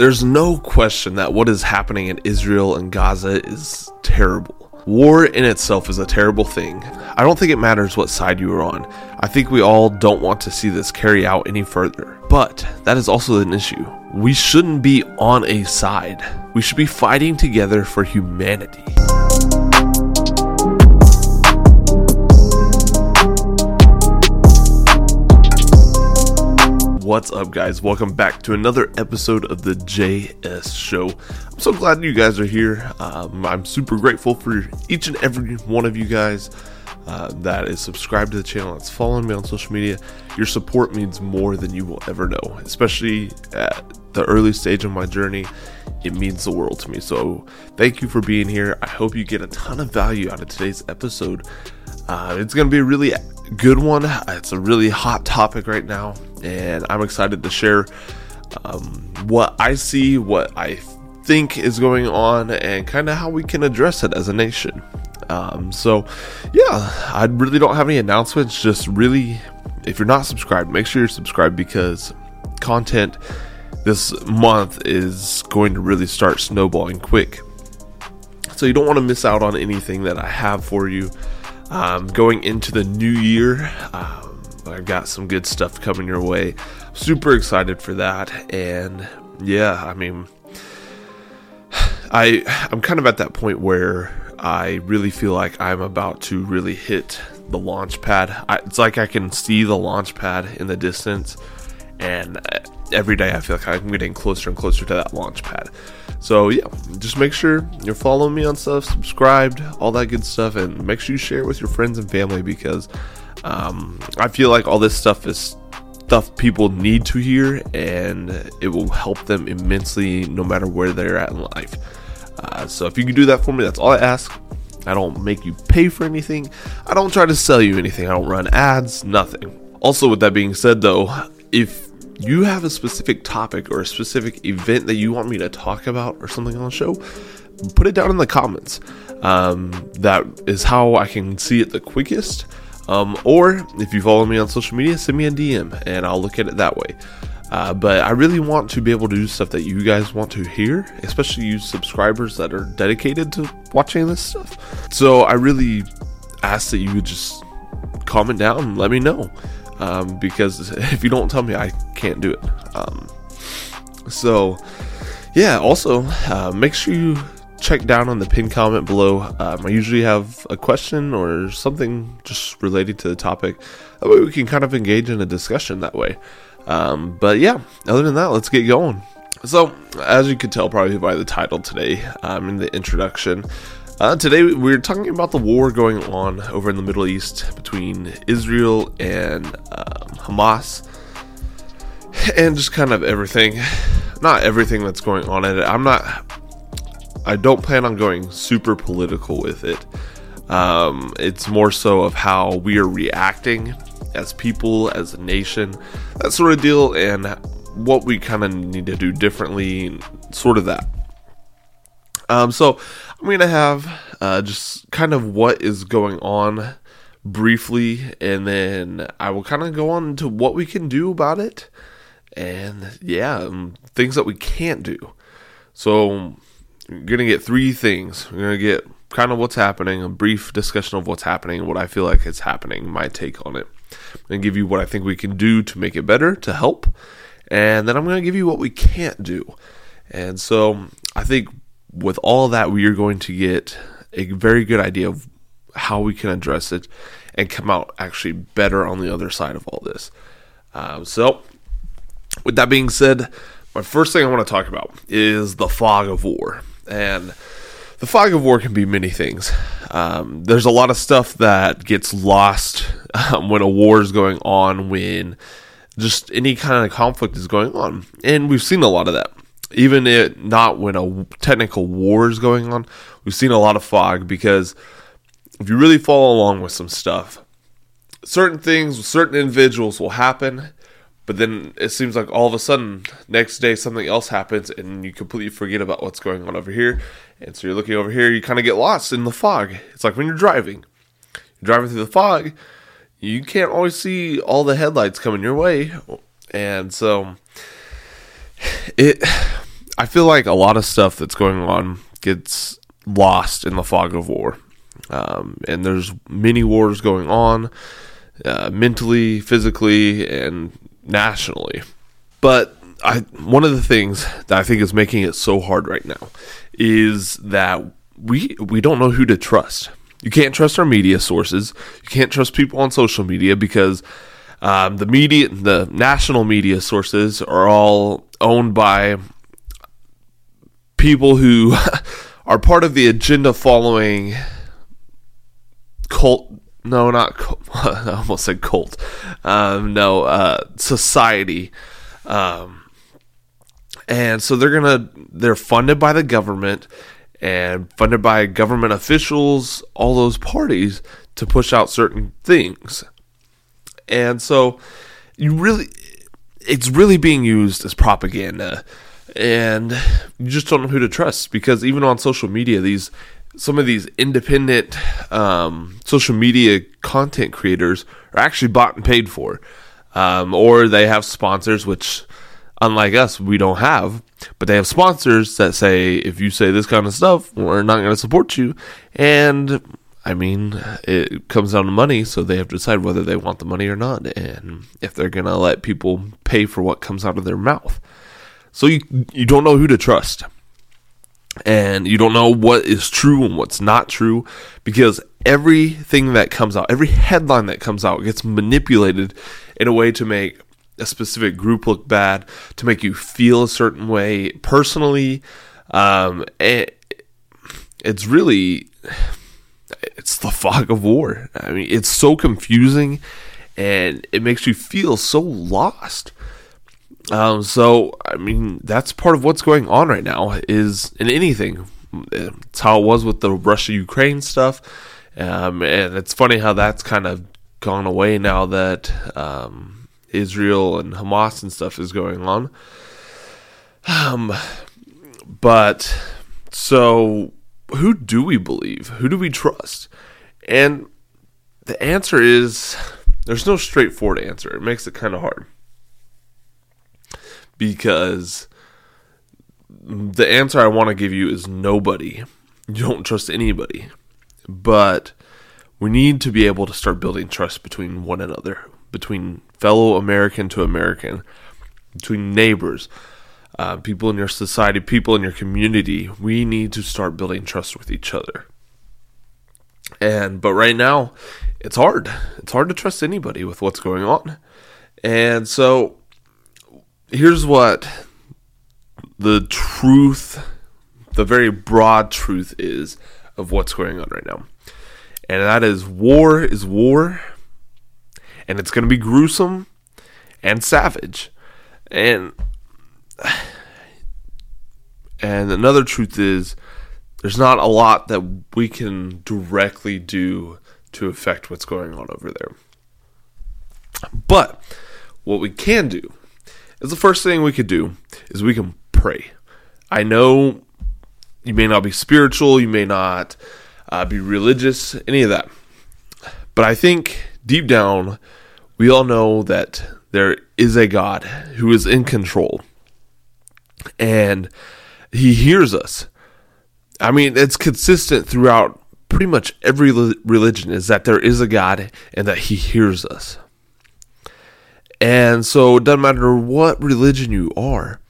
There's no question that what is happening in Israel and Gaza is terrible. War in itself is a terrible thing. I don't think it matters what side you are on. I think we all don't want to see this carry out any further. But that is also an issue. We shouldn't be on a side. We should be fighting together for humanity. What's up, guys? Welcome back to another episode of the JS Show. I'm so glad you guys are here. Um, I'm super grateful for each and every one of you guys uh, that is subscribed to the channel, that's following me on social media. Your support means more than you will ever know, especially at the early stage of my journey. It means the world to me. So, thank you for being here. I hope you get a ton of value out of today's episode. Uh, it's going to be a really good one. It's a really hot topic right now and I'm excited to share um, what I see, what I think is going on, and kind of how we can address it as a nation. Um, so, yeah, I really don't have any announcements. Just really, if you're not subscribed, make sure you're subscribed because content this month is going to really start snowballing quick. So, you don't want to miss out on anything that I have for you. Um, going into the new year, uh, I've got some good stuff coming your way. Super excited for that. And yeah, I mean, I I'm kind of at that point where I really feel like I'm about to really hit the launch pad. I, it's like I can see the launch pad in the distance, and uh, every day I feel like I'm getting closer and closer to that launch pad. So yeah, just make sure you're following me on stuff, subscribed, all that good stuff, and make sure you share it with your friends and family because um, I feel like all this stuff is stuff people need to hear, and it will help them immensely no matter where they're at in life. Uh, so if you can do that for me, that's all I ask. I don't make you pay for anything. I don't try to sell you anything. I don't run ads, nothing. Also, with that being said, though, if you have a specific topic or a specific event that you want me to talk about or something on the show, put it down in the comments. Um, that is how I can see it the quickest. Um, or if you follow me on social media, send me a DM and I'll look at it that way. Uh, but I really want to be able to do stuff that you guys want to hear, especially you subscribers that are dedicated to watching this stuff. So I really ask that you would just comment down and let me know. Um, because if you don't tell me, I can't do it. Um, so, yeah, also, uh, make sure you check down on the pinned comment below. Um, I usually have a question or something just related to the topic. That way we can kind of engage in a discussion that way. Um, but yeah, other than that, let's get going. So, as you could tell probably by the title today, um, in the introduction, uh, today we're talking about the war going on over in the Middle East between Israel and um, Hamas, and just kind of everything. Not everything that's going on in it. I'm not I don't plan on going super political with it. Um, it's more so of how we are reacting as people, as a nation, that sort of deal, and what we kind of need to do differently, sort of that. Um, so I'm going to have uh, just kind of what is going on briefly, and then I will kind of go on to what we can do about it, and yeah, um, things that we can't do. So you're going to get three things. We're going to get kind of what's happening, a brief discussion of what's happening, what I feel like is happening, my take on it. To give you what I think we can do to make it better, to help. And then I'm going to give you what we can't do. And so I think with all that, we are going to get a very good idea of how we can address it and come out actually better on the other side of all this. Uh, so, with that being said, my first thing I want to talk about is the fog of war. And the fog of war can be many things. Um, there's a lot of stuff that gets lost um, when a war is going on, when just any kind of conflict is going on. And we've seen a lot of that. Even it not when a technical war is going on, we've seen a lot of fog because if you really follow along with some stuff, certain things, certain individuals will happen but then it seems like all of a sudden, next day something else happens, and you completely forget about what's going on over here. And so you're looking over here, you kind of get lost in the fog. It's like when you're driving, you're driving through the fog, you can't always see all the headlights coming your way, and so it. I feel like a lot of stuff that's going on gets lost in the fog of war. Um, and there's many wars going on uh, mentally, physically, and nationally. But I, one of the things that I think is making it so hard right now is that we we don't know who to trust. You can't trust our media sources. You can't trust people on social media because um, the media, the national media sources, are all owned by people who are part of the agenda following cult. No, not cult. I almost said cult. Um, no, uh, society. Um, and so they're gonna they're funded by the government and funded by government officials, all those parties to push out certain things. And so you really it's really being used as propaganda and you just don't know who to trust because even on social media these some of these independent um, social media content creators are actually bought and paid for. Um, or they have sponsors which unlike us we don't have but they have sponsors that say if you say this kind of stuff we're not going to support you. And I mean, it comes down to money, so they have to decide whether they want the money or not, and if they're gonna let people pay for what comes out of their mouth. So you you don't know who to trust, and you don't know what is true and what's not true, because everything that comes out, every headline that comes out, gets manipulated in a way to make a specific group look bad, to make you feel a certain way personally. Um, it, it's really it's the fog of war. I mean, it's so confusing and it makes you feel so lost. Um, so I mean, that's part of what's going on right now. Is in anything. It's how it was with the Russia Ukraine stuff, um, and it's funny how that's kind of gone away now that um, Israel and Hamas and stuff is going on. Um, but so who do we believe? Who do we trust? And the answer is there's no straightforward answer. It makes it kind of hard. Because the answer I want to give you is nobody. You don't trust anybody. But we need to be able to start building trust between one another, between fellow American to American, between neighbors, uh, people in your society, people in your community, we need to start building trust with each other. And but right now, it's hard. It's hard to trust anybody with what's going on. And so here's what the truth, the very broad truth is of what's going on right now. And that is war is war and it's going to be gruesome and savage. And and another truth is there's not a lot that we can directly do to affect what's going on over there. But what we can do is the first thing we could do is we can pray. I know you may not be spiritual, you may not uh, be religious, any of that. But I think deep down, we all know that there is a God who is in control and he hears us. I mean, it's consistent throughout pretty much every religion is that there is a God and that he hears us. And so it doesn't matter what religion you are,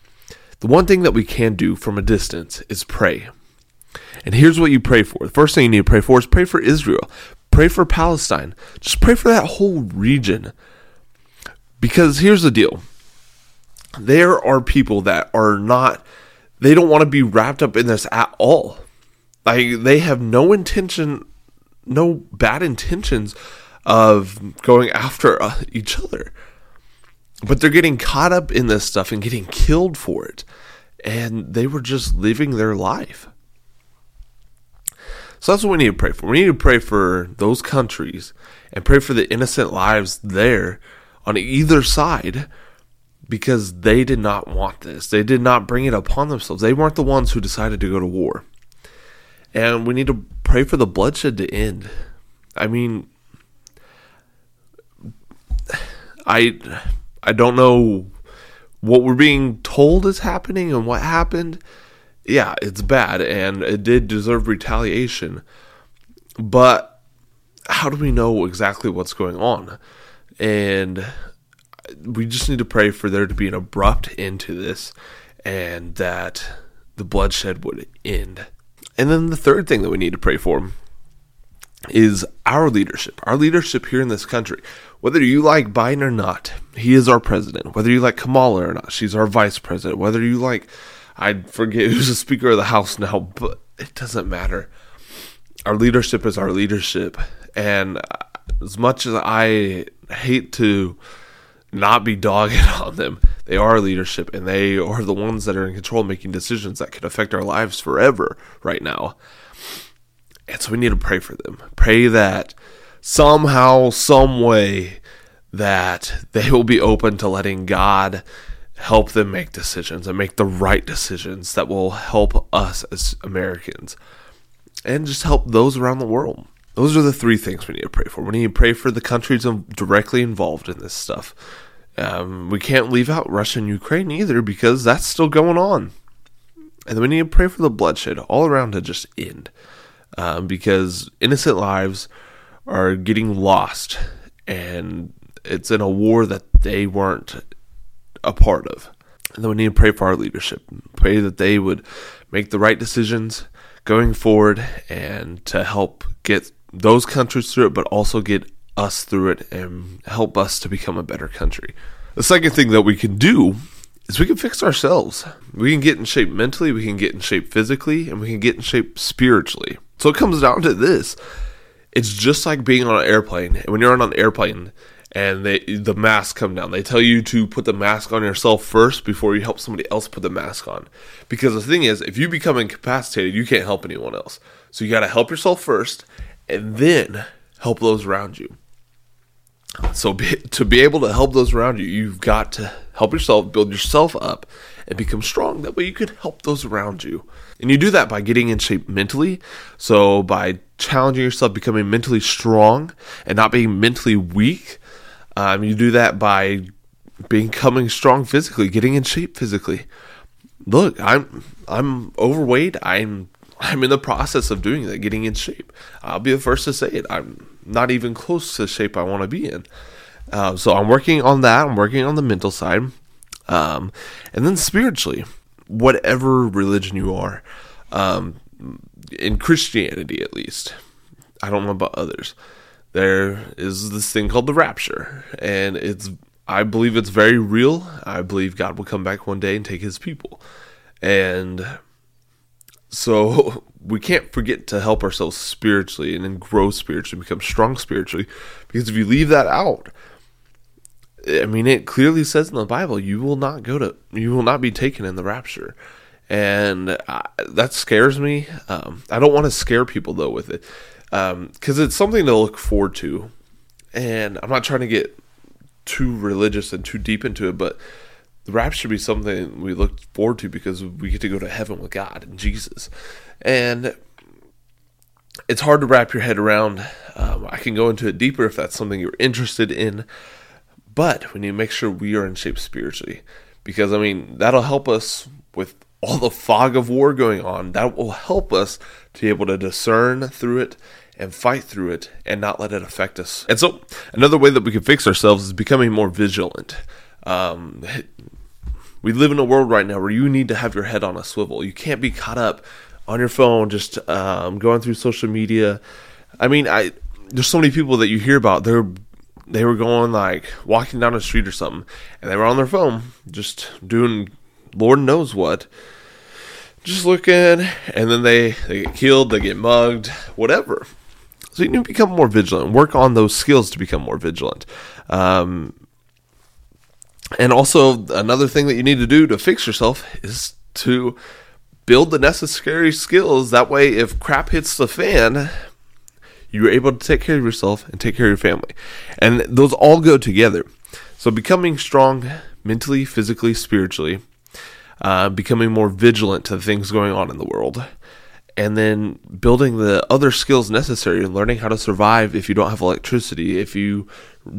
the one thing that we can do from a distance is pray. And here's what you pray for. The first thing you need to pray for is pray for Israel. Pray for Palestine. Just pray for that whole region. Because here's the deal there are people that are not they don't want to be wrapped up in this at all like they have no intention no bad intentions of going after uh, each other but they're getting caught up in this stuff and getting killed for it and they were just living their life so that's what we need to pray for we need to pray for those countries and pray for the innocent lives there on either side because they did not want this. They did not bring it upon themselves. They weren't the ones who decided to go to war. And we need to pray for the bloodshed to end. I mean, I I don't know what we're being told is happening and what happened, yeah, it's bad and it did deserve retaliation. But how do we know exactly what's going on? And we just need to pray for there to be an abrupt end to this and that the bloodshed would end. And then the third thing that we need to pray for is our leadership, our leadership here in this country. Whether you like Biden or not, he is our president. Whether you like Kamala or not, she's our vice president. Whether you like, I forget who's the Speaker of the House now, but it doesn't matter. Our leadership is our leadership. And as much as I hate to not be dogging on them, they are leadership and they are the ones that are in control making decisions that could affect our lives forever right now. And so we need to pray for them. Pray that somehow, some way, that they will be open to letting God help them make decisions and make the right decisions that will help us as Americans and just help those around the world. Those are the three things we need to pray for. We need to pray for the countries directly involved in this stuff. Um, we can't leave out Russia and Ukraine either because that's still going on. And then we need to pray for the bloodshed all around to just end um, because innocent lives are getting lost and it's in a war that they weren't a part of. And then we need to pray for our leadership. Pray that they would make the right decisions going forward and to help get those countries through it, but also get us through it and help us to become a better country. The second thing that we can do is we can fix ourselves. We can get in shape mentally, we can get in shape physically, and we can get in shape spiritually. So it comes down to this. It's just like being on an airplane. When you're on an airplane and they the mask come down, they tell you to put the mask on yourself first before you help somebody else put the mask on. Because the thing is, if you become incapacitated, you can't help anyone else. So you got to help yourself first and then help those around you. So be, to be able to help those around you, you've got to help yourself, build yourself up, and become strong. That way you can help those around you. And you do that by getting in shape mentally. So by challenging yourself, becoming mentally strong and not being mentally weak. Um, you do that by becoming strong physically, getting in shape physically. Look, I'm I'm overweight. I'm I'm in the process of doing that, getting in shape. I'll be the first to say it. I'm not even close to the shape I want to be in. Uh, so I'm working on that. I'm working on the mental side. Um, and then spiritually, whatever religion you are, um, in Christianity at least, I don't know about others, there is this thing called the rapture. And it's, I believe it's very real. I believe God will come back one day and take his people. And so we can't forget to help ourselves spiritually and then grow spiritually, become strong spiritually. Because if you leave that out, I mean, it clearly says in the Bible, you will not go to, you will not be taken in the rapture. And I, that scares me. Um, I don't want to scare people though with it. Because um, it's something to look forward to. And I'm not trying to get too religious and too deep into it, but the rapture should be something we look forward to because we get to go to heaven with God and Jesus. And it's hard to wrap your head around. Um, I can go into it deeper if that's something you're interested in. But we need to make sure we are in shape spiritually. Because, I mean, that'll help us with all the fog of war going on. That will help us to be able to discern through it and fight through it and not let it affect us. And so, another way that we can fix ourselves is becoming more vigilant. Um, we live in a world right now where you need to have your head on a swivel. You can't be caught up on your phone just um, going through social media. I mean, I there's so many people that you hear about. They're they were going like walking down the street or something, and they were on their phone just doing Lord knows what, just looking, and then they they get killed, they get mugged, whatever. So you need to become more vigilant. Work on those skills to become more vigilant. Um, and also, another thing that you need to do to fix yourself is to build the necessary skills. That way, if crap hits the fan, you're able to take care of yourself and take care of your family. And those all go together. So, becoming strong mentally, physically, spiritually, uh, becoming more vigilant to the things going on in the world, and then building the other skills necessary and learning how to survive if you don't have electricity, if you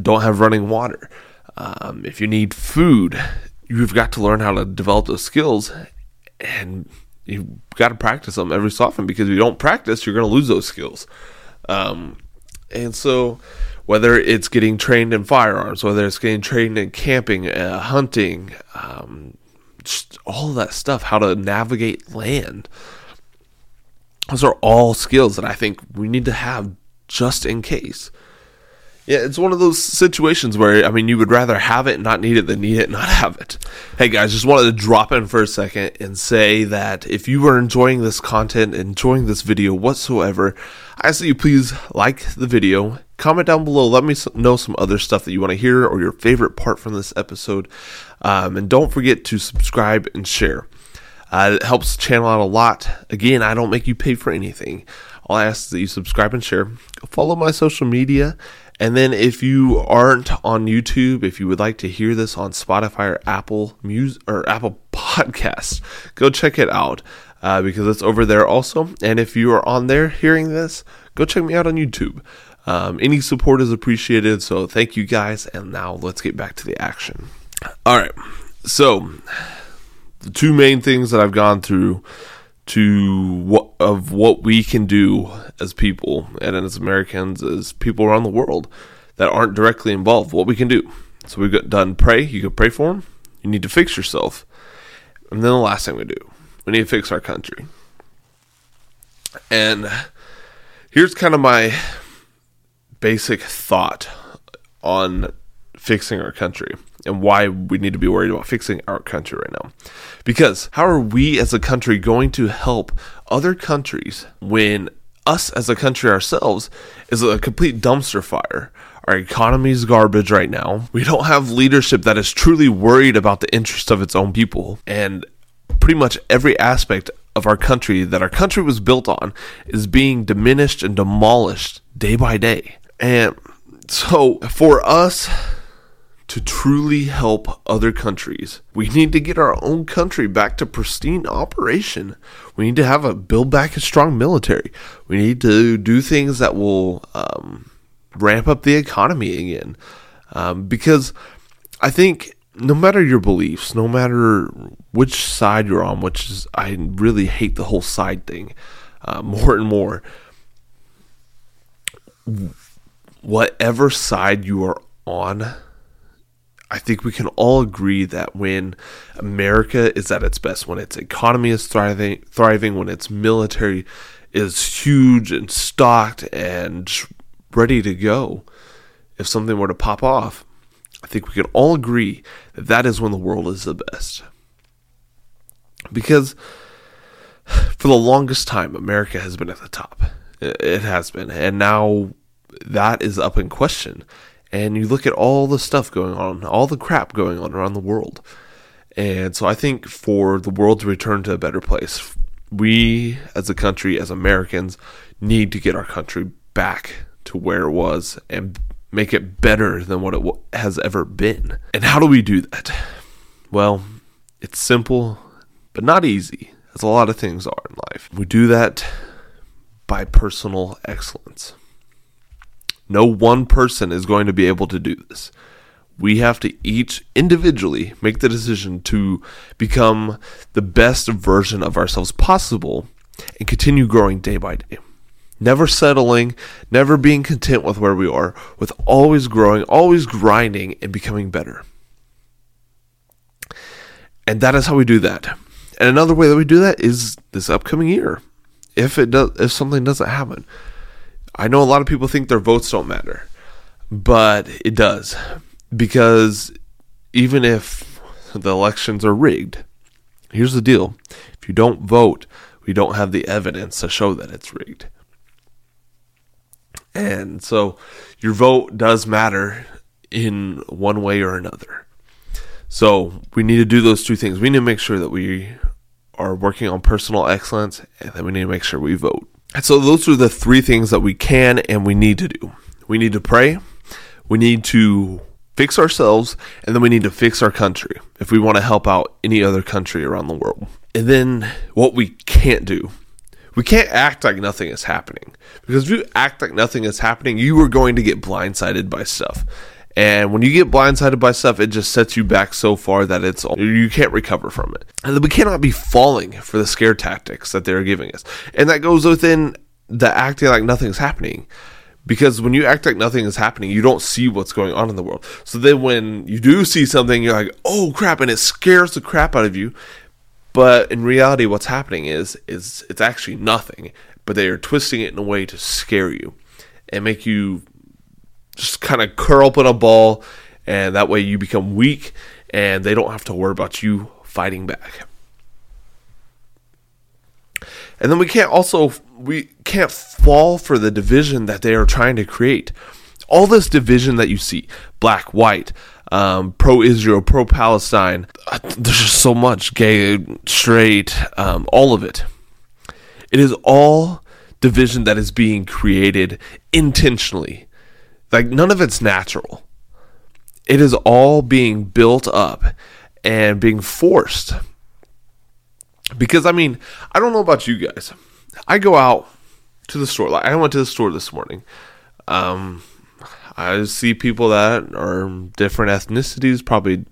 don't have running water um, if you need food, you've got to learn how to develop those skills and you've got to practice them every so often because if you don't practice, you're going to lose those skills. Um, and so, whether it's getting trained in firearms, whether it's getting trained in camping, uh, hunting, um, just all that stuff, how to navigate land, those are all skills that I think we need to have just in case. Yeah, it's one of those situations where I mean you would rather have it and not need it than need it and not have it. Hey guys, just wanted to drop in for a second and say that if you are enjoying this content, enjoying this video whatsoever, I ask that you please like the video, comment down below, let me know some other stuff that you want to hear or your favorite part from this episode, um, and don't forget to subscribe and share. Uh, it helps the channel out a lot. Again, I don't make you pay for anything. All I ask that you subscribe and share. Follow my social media and then if you aren't on YouTube, if you would like to hear this on Spotify or Apple Music or Apple Podcasts, go check it out uh, because it's over there also. And if you are on there hearing this, go check me out on YouTube. Um, any support is appreciated. So thank you guys. And now let's get back to the action. All right. So the two main things that I've gone through to of what we can do as people and as Americans, as people around the world that aren't directly involved. What we can do. So we've got done pray. You can pray for them. You need to fix yourself, and then the last thing we do, we need to fix our country. And here's kind of my basic thought on fixing our country and why we need to be worried about fixing our country right now. Because how are we as a country going to help other countries when us as a country ourselves is a complete dumpster fire? Our economy is garbage right now. We don't have leadership that is truly worried about the interests of its own people. And pretty much every aspect of our country that our country was built on is being diminished and demolished day by day. And so for us to truly help other countries, we need to get our own country back to pristine operation. We need to have a build back a strong military. We need to do things that will um, ramp up the economy again. Um, because I think no matter your beliefs, no matter which side you're on, which is I really hate the whole side thing uh, more and more. Whatever side you are on I think we can all agree that when America is at its best, when its economy is thriving, thriving, when its military is huge and stocked and ready to go, if something were to pop off, I think we can all agree that that is when the world is the best. Because for the longest time, America has been at the top. It has been. And now that is up in question and you look at all the stuff going on, all the crap going on around the world. And so I think for the world to return to a better place, we as a country, as Americans, need to get our country back to where it was and make it better than what it has ever been. And how do we do that? Well, it's simple, but not easy, as a lot of things are in life. We do that by personal excellence. No one person is going to be able to do this. We have to each individually make the decision to become the best version of ourselves possible and continue growing day by day. Never settling, never being content with where we are, with always growing, always grinding, and becoming better. And that is how we do that. And another way that we do that is this upcoming year. If it does if something doesn't happen, I know a lot of people think their votes don't matter, but it does because even if the elections are rigged, here's the deal if you don't vote, we don't have the evidence to show that it's rigged. And so your vote does matter in one way or another. So we need to do those two things. We need to make sure that we are working on personal excellence and then we need to make sure we vote. So those are the three things that we can and we need to do. We need to pray, we need to fix ourselves, and then we need to fix our country if we want to help out any other country around the world. And then what we can't do. We can't act like nothing is happening. Because if you act like nothing is happening, you are going to get blindsided by stuff. And when you get blindsided by stuff, it just sets you back so far that it's you can't recover from it. And we cannot be falling for the scare tactics that they're giving us. And that goes within the acting like nothing's happening. Because when you act like nothing is happening, you don't see what's going on in the world. So then when you do see something, you're like, oh crap, and it scares the crap out of you. But in reality, what's happening is is it's actually nothing. But they are twisting it in a way to scare you and make you just kind of curl up in a ball, and that way you become weak, and they don't have to worry about you fighting back. And then we can't also we can't fall for the division that they are trying to create. All this division that you see, black, white, um, pro Israel, pro Palestine, uh, there's just so much gay, straight, um, all of it. It is all division that is being created intentionally. Like none of it's natural. It is all being built up and being forced because I mean, I don't know about you guys. I go out to the store. Like I went to the store this morning. Um, I see people that are different ethnicities, probably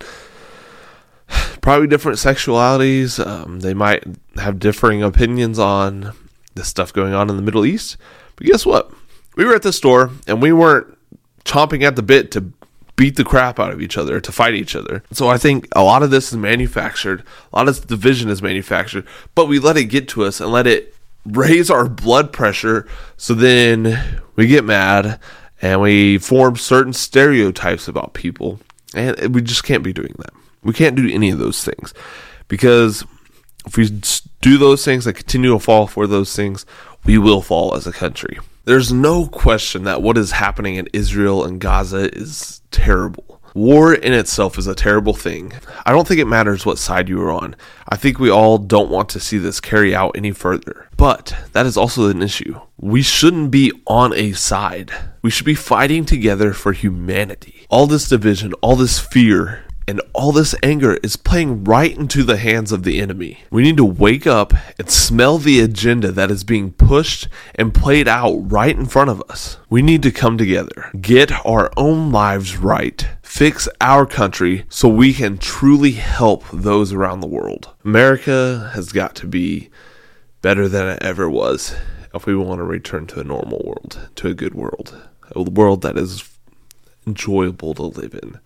probably different sexualities. Um, they might have differing opinions on the stuff going on in the Middle East. But guess what? We were at the store and we weren't chomping at the bit to beat the crap out of each other, to fight each other. So I think a lot of this is manufactured, a lot of this division is manufactured, but we let it get to us and let it raise our blood pressure. So then we get mad and we form certain stereotypes about people. And we just can't be doing that. We can't do any of those things because if we do those things and continue to fall for those things, we will fall as a country. There's no question that what is happening in Israel and Gaza is terrible. War in itself is a terrible thing. I don't think it matters what side you are on. I think we all don't want to see this carry out any further. But that is also an issue. We shouldn't be on a side. We should be fighting together for humanity. All this division, all this fear, and all this anger is playing right into the hands of the enemy. We need to wake up and smell the agenda that is being pushed and played out right in front of us. We need to come together, get our own lives right, fix our country so we can truly help those around the world. America has got to be better than it ever was if we want to return to a normal world, to a good world, a world that is enjoyable to live in.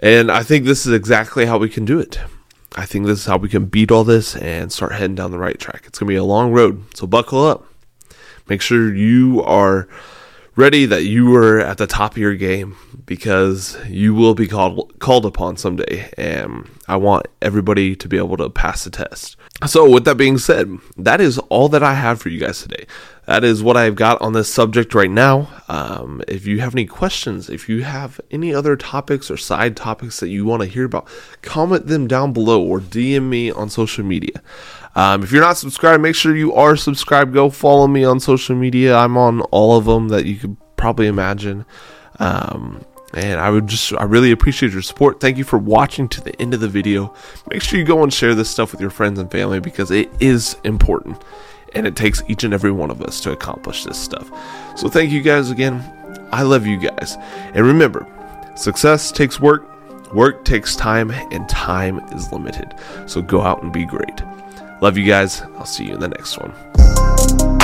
And I think this is exactly how we can do it. I think this is how we can beat all this and start heading down the right track. It's going to be a long road, so buckle up. Make sure you are ready that you are at the top of your game because you will be called called upon someday and I want everybody to be able to pass the test. So with that being said, that is all that I have for you guys today that is what I've got on this subject right now. Um, if you have any questions, if you have any other topics or side topics that you want to hear about, comment them down below or DM me on social media. Um, if you're not subscribed, make sure you are subscribed. Go follow me on social media. I'm on all of them that you could probably imagine. Um, and I would just, I really appreciate your support. Thank you for watching to the end of the video. Make sure you go and share this stuff with your friends and family because it is important and it takes each and every one of us to accomplish this stuff. So thank you guys again. I love you guys. And remember, success takes work, work takes time, and time is limited. So go out and be great. Love you guys. I'll see you in the next one.